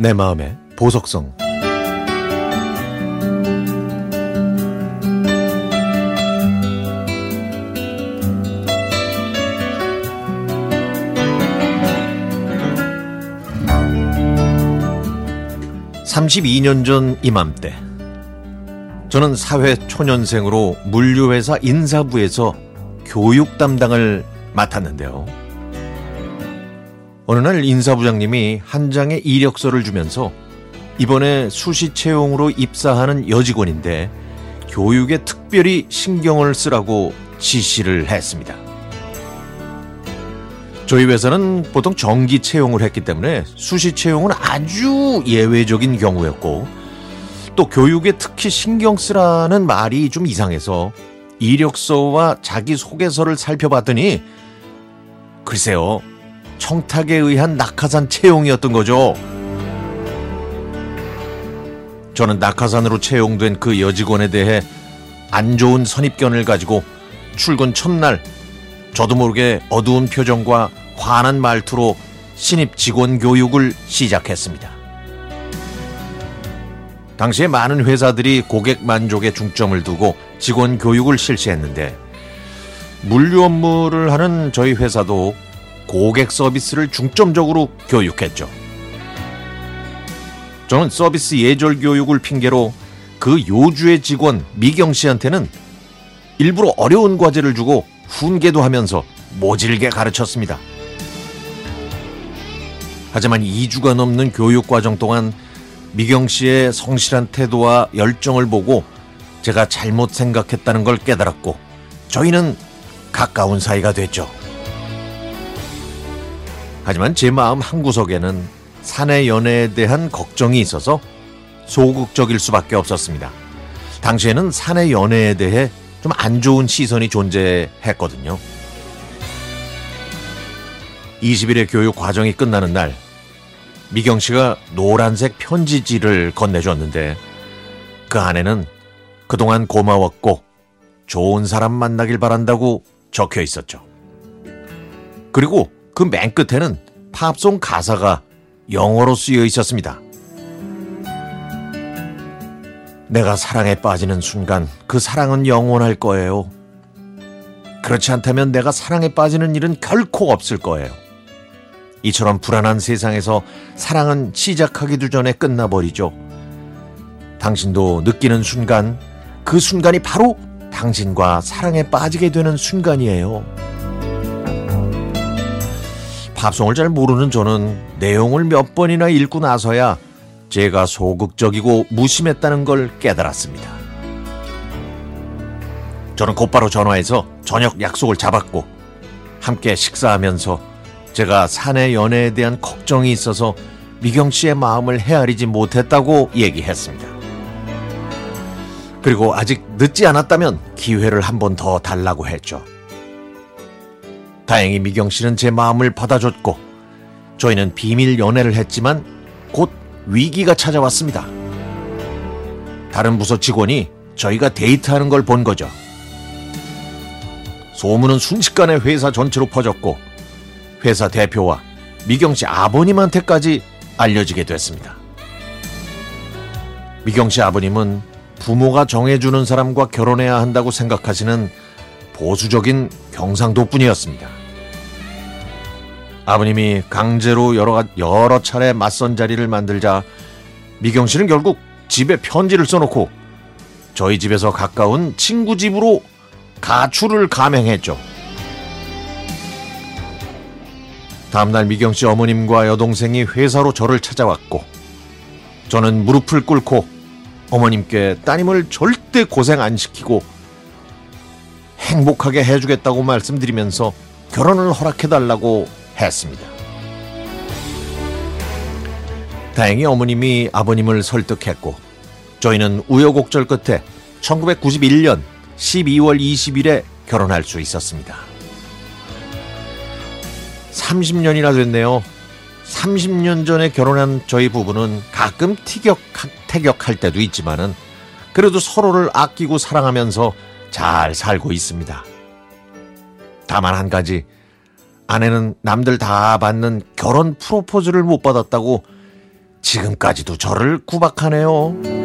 내 마음의 보석성 (32년) 전 이맘때 저는 사회 초년생으로 물류회사 인사부에서 교육 담당을 맡았는데요. 어느 날 인사부장님이 한 장의 이력서를 주면서 이번에 수시 채용으로 입사하는 여직원인데 교육에 특별히 신경을 쓰라고 지시를 했습니다. 저희 회사는 보통 정기 채용을 했기 때문에 수시 채용은 아주 예외적인 경우였고 또 교육에 특히 신경 쓰라는 말이 좀 이상해서 이력서와 자기소개서를 살펴봤더니 글쎄요 청탁에 의한 낙하산 채용이었던 거죠. 저는 낙하산으로 채용된 그 여직원에 대해 안 좋은 선입견을 가지고 출근 첫날 저도 모르게 어두운 표정과 화난 말투로 신입 직원 교육을 시작했습니다. 당시에 많은 회사들이 고객 만족에 중점을 두고 직원 교육을 실시했는데 물류 업무를 하는 저희 회사도 고객 서비스를 중점적으로 교육했죠. 저는 서비스 예절 교육을 핑계로 그 요주의 직원 미경 씨한테는 일부러 어려운 과제를 주고 훈계도 하면서 모질게 가르쳤습니다. 하지만 2주가 넘는 교육 과정 동안 미경 씨의 성실한 태도와 열정을 보고 제가 잘못 생각했다는 걸 깨달았고 저희는 가까운 사이가 됐죠. 하지만 제 마음 한구석에는 사내 연애에 대한 걱정이 있어서 소극적일 수밖에 없었습니다. 당시에는 사내 연애에 대해 좀 안 좋은 시선이 존재했거든요. 20일의 교육 과정이 끝나는 날, 미경 씨가 노란색 편지지를 건네줬는데 그 안에는 그동안 고마웠고 좋은 사람 만나길 바란다고 적혀 있었죠. 그리고 그 맨 끝에는 팝송 가사가 영어로 쓰여 있었습니다. 내가 사랑에 빠지는 순간 그 사랑은 영원할 거예요. 그렇지 않다면 내가 사랑에 빠지는 일은 결코 없을 거예요. 이처럼 불안한 세상에서 사랑은 시작하기도 전에 끝나버리죠. 당신도 느끼는 순간, 그 순간이 바로 당신과 사랑에 빠지게 되는 순간이에요. 팝송을 잘 모르는 저는 내용을 몇 번이나 읽고 나서야 제가 소극적이고 무심했다는 걸 깨달았습니다. 저는 곧바로 전화해서 저녁 약속을 잡았고 함께 식사하면서 제가 사내 연애에 대한 걱정이 있어서 미경 씨의 마음을 헤아리지 못했다고 얘기했습니다. 그리고 아직 늦지 않았다면 기회를 한 번 더 달라고 했죠. 다행히 미경 씨는 제 마음을 받아줬고 저희는 비밀 연애를 했지만 곧 위기가 찾아왔습니다. 다른 부서 직원이 저희가 데이트하는 걸 본 거죠. 소문은 순식간에 회사 전체로 퍼졌고 회사 대표와 미경 씨 아버님한테까지 알려지게 됐습니다. 미경 씨 아버님은 부모가 정해주는 사람과 결혼해야 한다고 생각하시는 보수적인 경상도 분이었습니다. 아버님이 강제로 여러, 여러 차례 맞선 자리를 만들자 미경 씨는 결국 집에 편지를 써놓고 저희 집에서 가까운 친구 집으로 가출을 감행했죠. 다음날 미경 씨 어머님과 여동생이 회사로 저를 찾아왔고 저는 무릎을 꿇고 어머님께 따님을 절대 고생 안 시키고 행복하게 해주겠다고 말씀드리면서 결혼을 허락해달라고 했습니다. 다행히 어머님이 아버님을 설득했고 저희는 우여곡절 끝에 1991년 12월 20일에 결혼할 수 있었습니다. 30년이나 됐네요. 30년 전에 결혼한 저희 부부는 가끔 티격, 태격할 때도 있지만은 그래도 서로를 아끼고 사랑하면서 잘 살고 있습니다. 다만 한 가지 아내는 남들 다 받는 결혼 프로포즈를 못 받았다고 지금까지도 저를 구박하네요.